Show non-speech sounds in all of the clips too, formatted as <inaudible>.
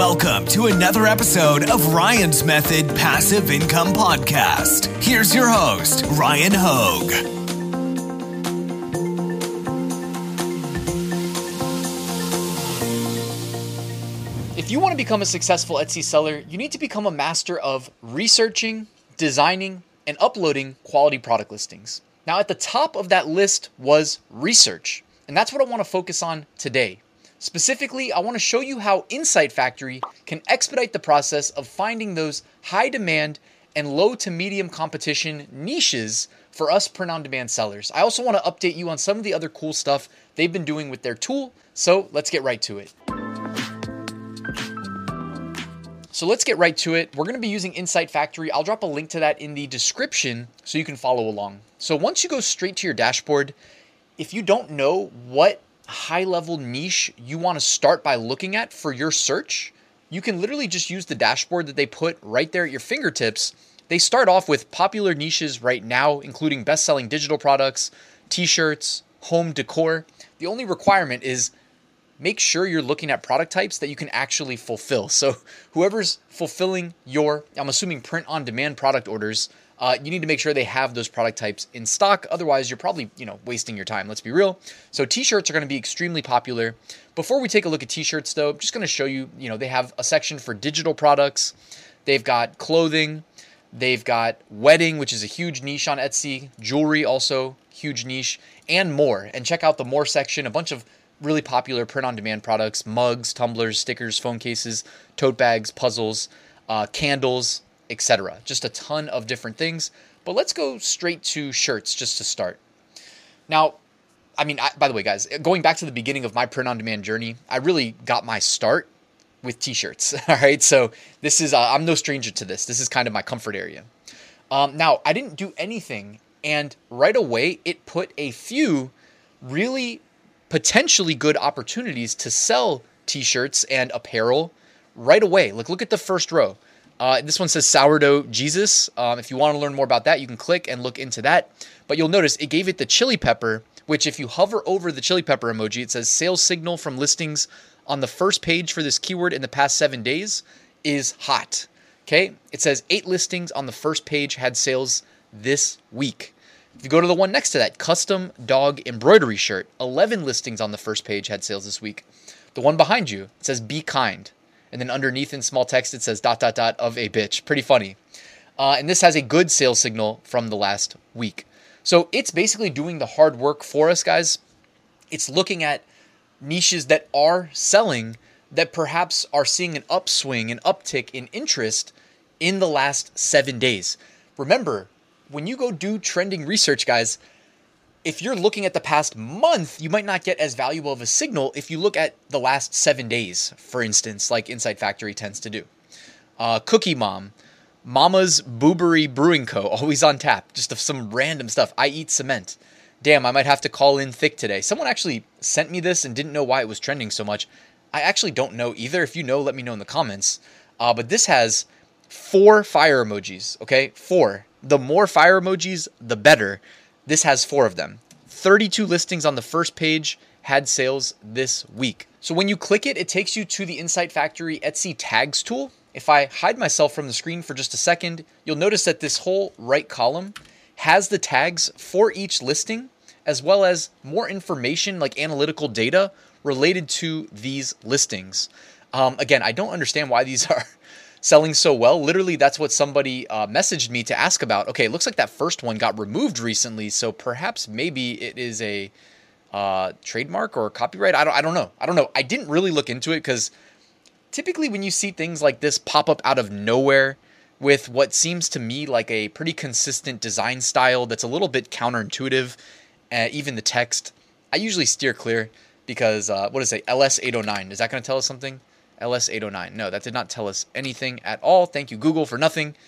Welcome to another episode of Ryan's Method Passive Income Podcast. Here's your host, Ryan Hogue. If you want to become a successful Etsy seller, you need to become a master of researching, designing, and uploading quality product listings. Now, at the top of that list was research, and that's what I want to focus on today. Specifically, I want to show you how Insight Factory can expedite the process of finding those high demand and low to medium competition niches for us print on demand sellers. I also want to update you on some of the other cool stuff they've been doing with their tool. So let's get right to it. So let's get right to it. We're going to be using Insight Factory. I'll drop a link to that in the description so you can follow along. So once you go straight to your dashboard, if you don't know what high level niche you want to start by looking at for your search, you can literally just use the dashboard that they put right there at your fingertips. They start off with popular niches right now, including best selling digital products, t shirts, home decor. The only requirement is make sure you're looking at product types that you can actually fulfill. So, <laughs> whoever's fulfilling your, I'm assuming print on demand product orders, uh, you need to make sure they have those product types in stock. Otherwise, you're probably you know wasting your time. Let's be real. So t-shirts are going to be extremely popular. Before we take a look at t-shirts, though, I'm just going to show you. You know they have a section for digital products. They've got clothing. They've got wedding, which is a huge niche on Etsy. Jewelry also huge niche, and more. And check out the more section. A bunch of really popular print-on-demand products: mugs, tumblers, stickers, phone cases, tote bags, puzzles, uh, candles etc. Just a ton of different things. But let's go straight to shirts just to start. Now, I mean, I, by the way, guys, going back to the beginning of my print on demand journey, I really got my start with t shirts. <laughs> All right. So this is, uh, I'm no stranger to this. This is kind of my comfort area. Um, now, I didn't do anything. And right away, it put a few really potentially good opportunities to sell t shirts and apparel right away. Like, look at the first row. Uh, this one says sourdough Jesus. Um, if you want to learn more about that, you can click and look into that. But you'll notice it gave it the chili pepper, which if you hover over the chili pepper emoji, it says sales signal from listings on the first page for this keyword in the past seven days is hot. Okay, it says eight listings on the first page had sales this week. If you go to the one next to that, custom dog embroidery shirt, 11 listings on the first page had sales this week. The one behind you, it says be kind and then underneath in small text it says dot dot dot of a bitch. Pretty funny. Uh, and this has a good sales signal from the last week. So it's basically doing the hard work for us, guys. It's looking at niches that are selling that perhaps are seeing an upswing, an uptick in interest in the last seven days. Remember, when you go do trending research, guys, if you're looking at the past month, you might not get as valuable of a signal if you look at the last seven days, for instance, like Insight Factory tends to do. Uh, Cookie Mom, Mama's Boobery Brewing Co., <laughs> always on tap, just some random stuff. I eat cement. Damn, I might have to call in thick today. Someone actually sent me this and didn't know why it was trending so much. I actually don't know either. If you know, let me know in the comments. Uh, but this has four fire emojis, okay? Four. The more fire emojis, the better. This has four of them. 32 listings on the first page had sales this week. So when you click it, it takes you to the Insight Factory Etsy tags tool. If I hide myself from the screen for just a second, you'll notice that this whole right column has the tags for each listing, as well as more information like analytical data related to these listings. Um, again, I don't understand why these <laughs> are selling so well. Literally, that's what somebody uh, messaged me to ask about. Okay, it looks like that first one got removed recently, so perhaps maybe it is a uh, trademark or copyright. I don't. I don't know. I don't know. I didn't really look into it because typically when you see things like this pop up out of nowhere with what seems to me like a pretty consistent design style that's a little bit counterintuitive, uh, even the text, I usually steer clear because uh, what is it? LS809. Is that going to tell us something? LS809. No, that did not tell us anything at all. Thank you, Google, for nothing. <laughs>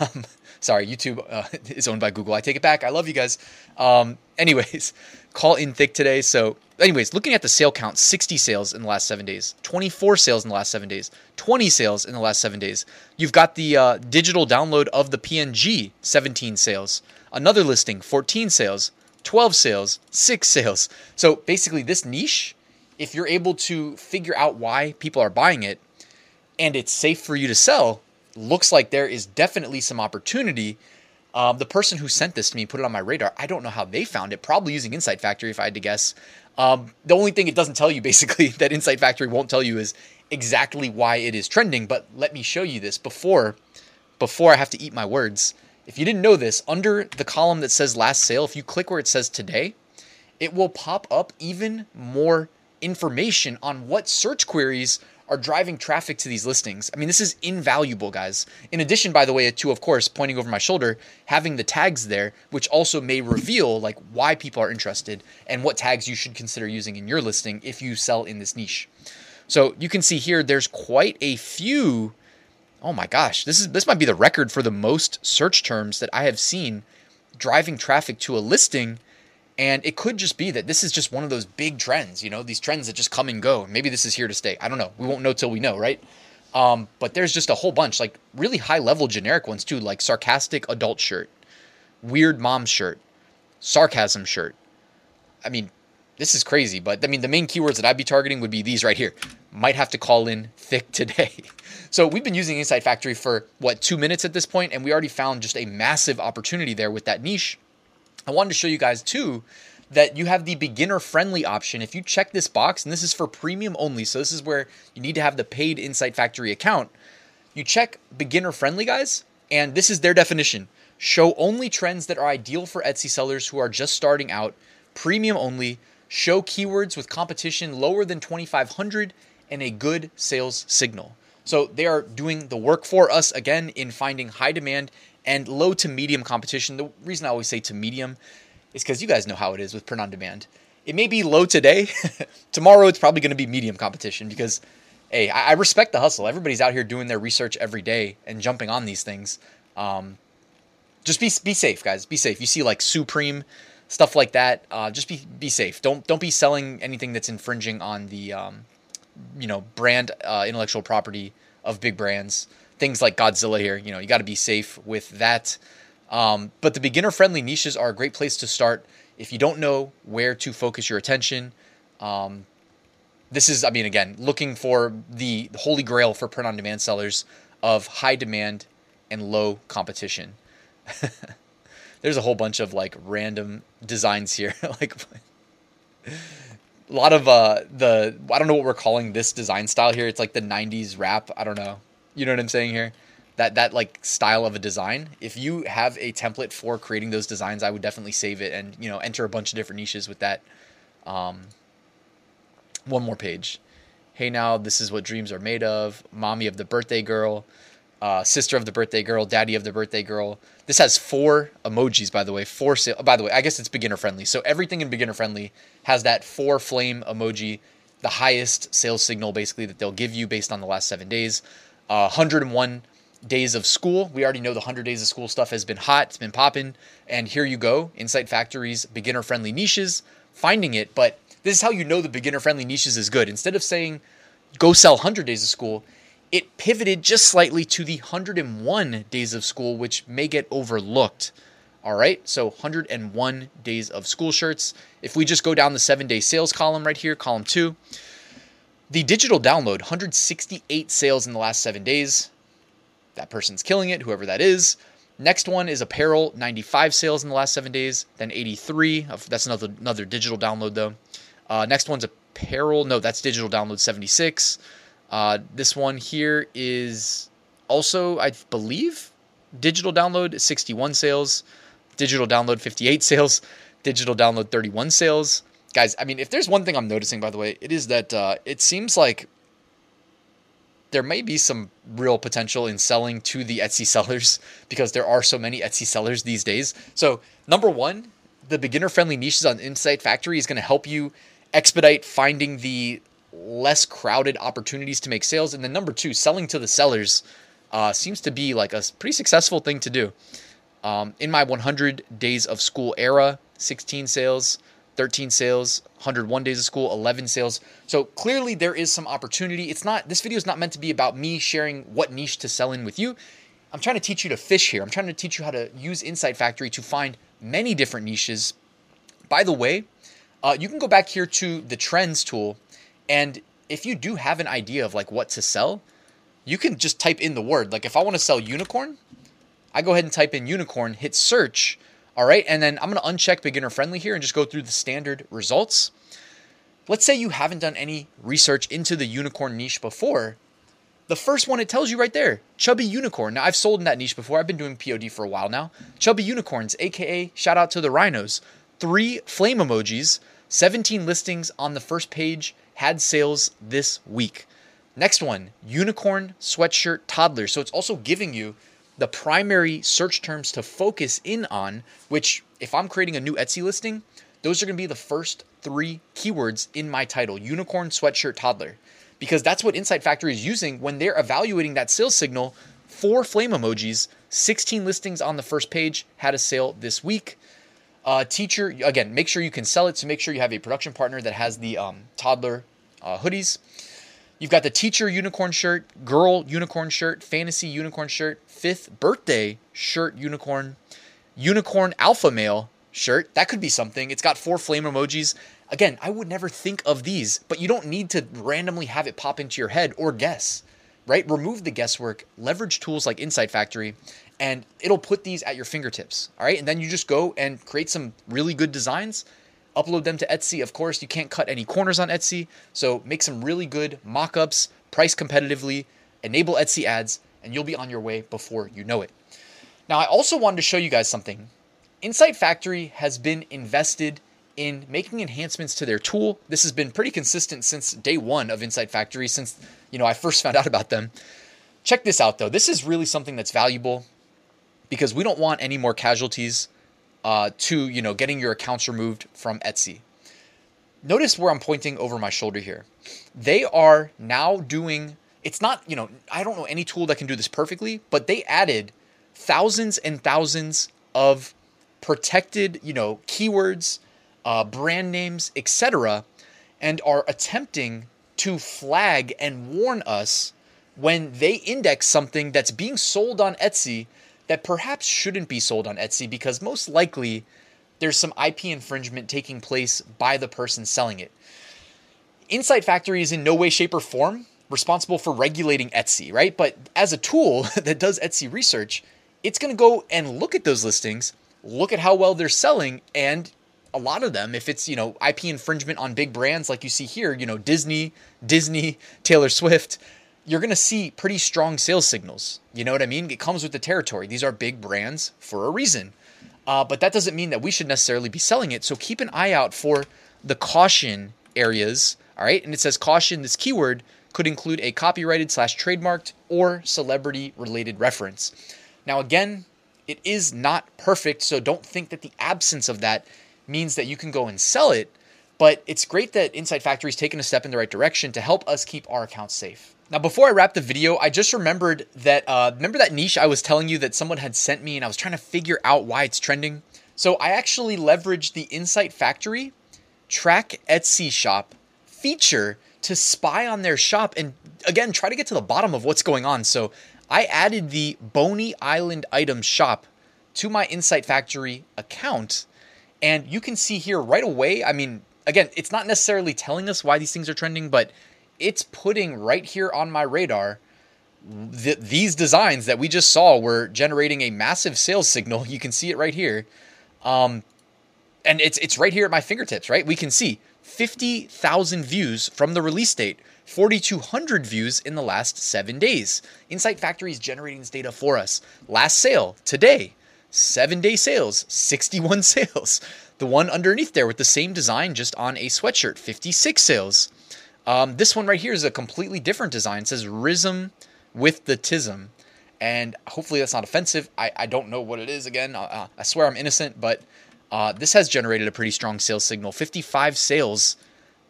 Um, sorry, YouTube uh, <laughs> is owned by Google. I take it back. I love you guys. Um, anyways, <laughs> call in thick today. So, anyways, looking at the sale count 60 sales in the last seven days, 24 sales in the last seven days, 20 sales in the last seven days. You've got the uh, digital download of the PNG, 17 sales. Another listing, 14 sales, 12 sales, 6 sales. So, basically, this niche if you're able to figure out why people are buying it, and it's safe for you to sell, looks like there is definitely some opportunity. Um, the person who sent this to me put it on my radar. I don't know how they found it. Probably using Insight Factory, if I had to guess. Um, the only thing it doesn't tell you, <laughs> basically, that Insight Factory won't tell you is exactly why it is trending. But let me show you this before, before I have to eat my words. If you didn't know this, under the column that says last sale, if you click where it says today, it will pop up even more information on what search queries are driving traffic to these listings. I mean, this is invaluable, guys. In addition, by the way, to of course pointing over my shoulder, having the tags there, which also may reveal like why people are interested and what tags you should consider using in your listing if you sell in this niche. So you can see here, there's quite a few. Oh my gosh, this is this might be the record for the most search terms that I have seen driving traffic to a listing and it could just be that this is just one of those big trends, you know, these trends that just come and go. Maybe this is here to stay. I don't know. We won't know till we know, right? Um, but there's just a whole bunch, like really high level generic ones too, like sarcastic adult shirt, weird mom shirt, sarcasm shirt. I mean, this is crazy, but I mean, the main keywords that I'd be targeting would be these right here. Might have to call in thick today. <laughs> So we've been using Insight Factory for what, two minutes at this point, and we already found just a massive opportunity there with that niche I wanted to show you guys too that you have the beginner friendly option. If you check this box, and this is for premium only, so this is where you need to have the paid Insight Factory account. You check beginner friendly, guys, and this is their definition show only trends that are ideal for Etsy sellers who are just starting out, premium only, show keywords with competition lower than 2500 and a good sales signal. So they are doing the work for us again in finding high demand and low to medium competition. The reason I always say to medium is because you guys know how it is with print on demand. It may be low today. <laughs> Tomorrow it's probably going to be medium competition because, hey, I, respect the hustle. Everybody's out here doing their research every day and jumping on these things. Um, just be be safe, guys. Be safe. You see like Supreme stuff like that. Uh, just be be safe. Don't don't be selling anything that's infringing on the um, you know brand uh, intellectual property of big brands things like Godzilla here. You know, you got to be safe with that. Um, but the beginner friendly niches are a great place to start if you don't know where to focus your attention. Um, this is, I mean, again, looking for the holy grail for print on demand sellers of high demand and low competition. <laughs> There's a whole bunch of like random designs here. <laughs> like a lot of uh the I don't know what we're calling this design style here. It's like the 90s rap. I don't know. You know what I'm saying here? That that like style of a design. If you have a template for creating those designs, I would definitely save it and you know enter a bunch of different niches with that. Um, one more page. Hey now, this is what dreams are made of. Mommy of the birthday girl, uh, sister of the birthday girl, daddy of the birthday girl. This has four emojis, by the way. Four. By the way, I guess it's beginner friendly. So everything in beginner friendly has that four flame emoji, the highest sales signal basically that they'll give you based on the last seven days uh, 101 days of school. We already know the 100 days of school stuff has been hot, it's been popping. And here you go Insight Factory's beginner friendly niches, finding it. But this is how you know the beginner friendly niches is good. Instead of saying go sell 100 days of school, it pivoted just slightly to the 101 days of school, which may get overlooked. All right, so 101 days of school shirts. If we just go down the seven day sales column right here, column two, the digital download, 168 sales in the last seven days. That person's killing it, whoever that is. Next one is apparel, 95 sales in the last seven days. Then 83. That's another another digital download though. Uh, next one's apparel. No, that's digital download 76. Uh, this one here is also, I believe, digital download 61 sales, digital download 58 sales, digital download 31 sales guys, I mean, if there's one thing I'm noticing, by the way, it is that uh, it seems like there may be some real potential in selling to the Etsy sellers <laughs> because there are so many Etsy sellers these days. So, number one, the beginner friendly niches on Insight Factory is going to help you expedite finding the less crowded opportunities to make sales. And then, number two, selling to the sellers uh, seems to be like a pretty successful thing to do. Um, in my 100 days of school era, 16 sales, 13 sales, 101 days of school, 11 sales. So clearly there is some opportunity. It's not this video is not meant to be about me sharing what niche to sell in with you. I'm trying to teach you to fish here. I'm trying to teach you how to use Insight Factory to find many different niches. By the way, uh, you can go back here to the trends tool, and if you do have an idea of like what to sell, you can just type in the word. Like if I want to sell unicorn, I go ahead and type in unicorn, hit search. All right. And then I'm to uncheck beginner friendly here and just go through the standard results. Let's say you haven't done any research into the unicorn niche before. The first one it tells you right there, chubby unicorn. Now I've sold in that niche before. I've been doing POD for a while now. Chubby unicorns, aka shout out to the rhinos. Three flame emojis, 17 listings on the first page, had sales this week. Next one, unicorn sweatshirt toddler. So it's also giving you the primary search terms to focus in on, which if I'm creating a new Etsy listing, those are going to be the first three keywords in my title unicorn sweatshirt toddler because that's what Insight Factory is using when they're evaluating that sales signal Four flame emojis. 16 listings on the first page had a sale this week. Uh, teacher, again, make sure you can sell it. So make sure you have a production partner that has the um, toddler uh, hoodies. You've got the teacher unicorn shirt, girl unicorn shirt, fantasy unicorn shirt, fifth birthday shirt unicorn, unicorn alpha male shirt. That could be something. It's got four flame emojis. Again, I would never think of these, but you don't need to randomly have it pop into your head or guess, right? Remove the guesswork, leverage tools like Insight Factory, and it'll put these at your fingertips. All right. And then you just go and create some really good designs, upload them to Etsy. Of course, you can't cut any corners on Etsy. So make some really good mock ups, price competitively, enable Etsy ads, and you'll be on your way before you know it. Now, I also wanted to show you guys something. Insight Factory has been invested in making enhancements to their tool. This has been pretty consistent since day one of Insight Factory, since you know I first <laughs> found out about them. Check this out though. This is really something that's valuable because we don't want any more casualties uh, to you know getting your accounts removed from Etsy. Notice where I'm pointing over my shoulder here. They are now doing. It's not you know I don't know any tool that can do this perfectly, but they added thousands and thousands of protected you know keywords uh, brand names, etc., and are attempting to flag and warn us when they index something that's being sold on Etsy that perhaps shouldn't be sold on Etsy because most likely there's some IP infringement taking place by the person selling it. Insight Factory is in no way, shape, or form responsible for regulating Etsy, right? But as a tool <laughs> that does Etsy research, it's going to go and look at those listings, look at how well they're selling, and a lot of them, if it's, you know, IP infringement on big brands like you see here, you know, Disney, Disney, Taylor Swift, you're going to see pretty strong sales signals. You know what I mean? It comes with the territory. These are big brands for a reason. Uh, but that doesn't mean that we should necessarily be selling it. So keep an eye out for the caution areas. All right. And it says caution, this keyword could include a copyrighted slash trademarked or celebrity related reference. Now, again, it is not perfect. So don't think that the absence of that means that you can go and sell it. But it's great that Insight Factory is taking a step in the right direction to help us keep our accounts safe. Now, before I wrap the video, I just remembered that uh, remember that niche I was telling you that someone had sent me, and I was trying to figure out why it's trending. So I actually leveraged the Insight Factory track Etsy shop feature to spy on their shop and again try to get to the bottom of what's going on. So I added the Boney Island item shop to my Insight Factory account and you can see here right away, I mean, again, it's not necessarily telling us why these things are trending, but it's putting right here on my radar th- these designs that we just saw were generating a massive sales signal. <laughs> You can see it right here. Um, and it's it's right here at my fingertips, right? We can see 50,000 views from the release date, 4,200 views in the last seven days. Insight Factory is generating this data for us. Last sale today, seven day sales, 61 <laughs> sales. The one underneath there with the same design, just on a sweatshirt, 56 sales. Um, this one right here is a completely different design. It says Rism with the Tism. And hopefully that's not offensive. I, I don't know what it is again. Uh, I swear I'm innocent, but uh, this has generated a pretty strong sales signal 55 sales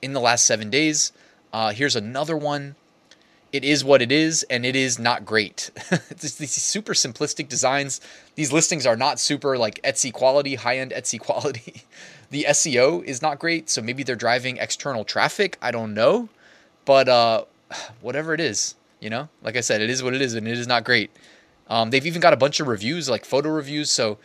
in the last seven days. Uh, here's another one it is what it is, and it is not great. <laughs> these super simplistic designs. These listings are not super like Etsy quality, high end Etsy <laughs> quality. the SEO is not great, so maybe they're driving external traffic. I don't know, but uh, <sighs> whatever it is, you know, like I said, it is what it is, and it is not great. Um, they've even got a bunch of reviews, like photo reviews. So,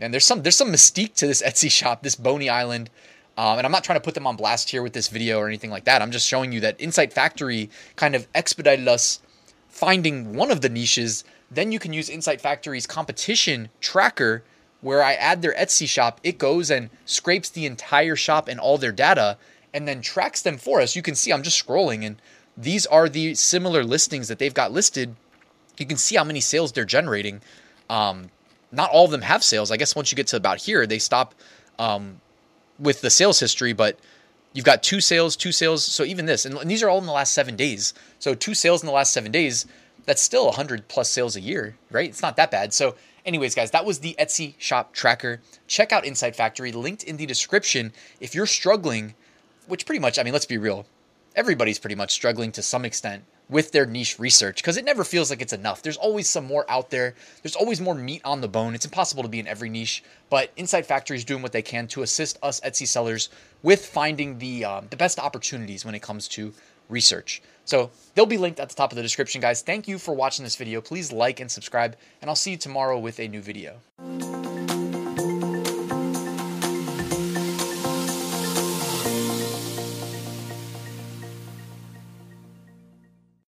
and there's some there's some mystique to this Etsy shop, this Boney Island. Um, and I'm not trying to put them on blast here with this video or anything like that. I'm just showing you that Insight Factory kind of expedited us finding one of the niches, then you can use Insight Factory's competition tracker where I add their Etsy shop. It goes and scrapes the entire shop and all their data and then tracks them for us. You can see I'm just scrolling and these are the similar listings that they've got listed. You can see how many sales they're generating. Um, not all of them have sales. I guess once you get to about here, they stop um, with the sales history, but you've got two sales, two sales. So even this, and, these are all in the last seven days. So two sales in the last seven days, that's still 100 plus sales a year, right? It's not that bad. So, anyways, guys, that was the Etsy shop tracker. Check out Insight Factory, linked in the description. If you're struggling, which pretty much, I mean, let's be real, everybody's pretty much struggling to some extent with their niche research because it never feels like it's enough. There's always some more out there. There's always more meat on the bone. It's impossible to be in every niche, but Insight Factory is doing what they can to assist us Etsy sellers with finding the um, the best opportunities when it comes to research. So they'll be linked at the top of the description, guys. Thank you for watching this video. Please like and subscribe, and I'll see you tomorrow with a new video.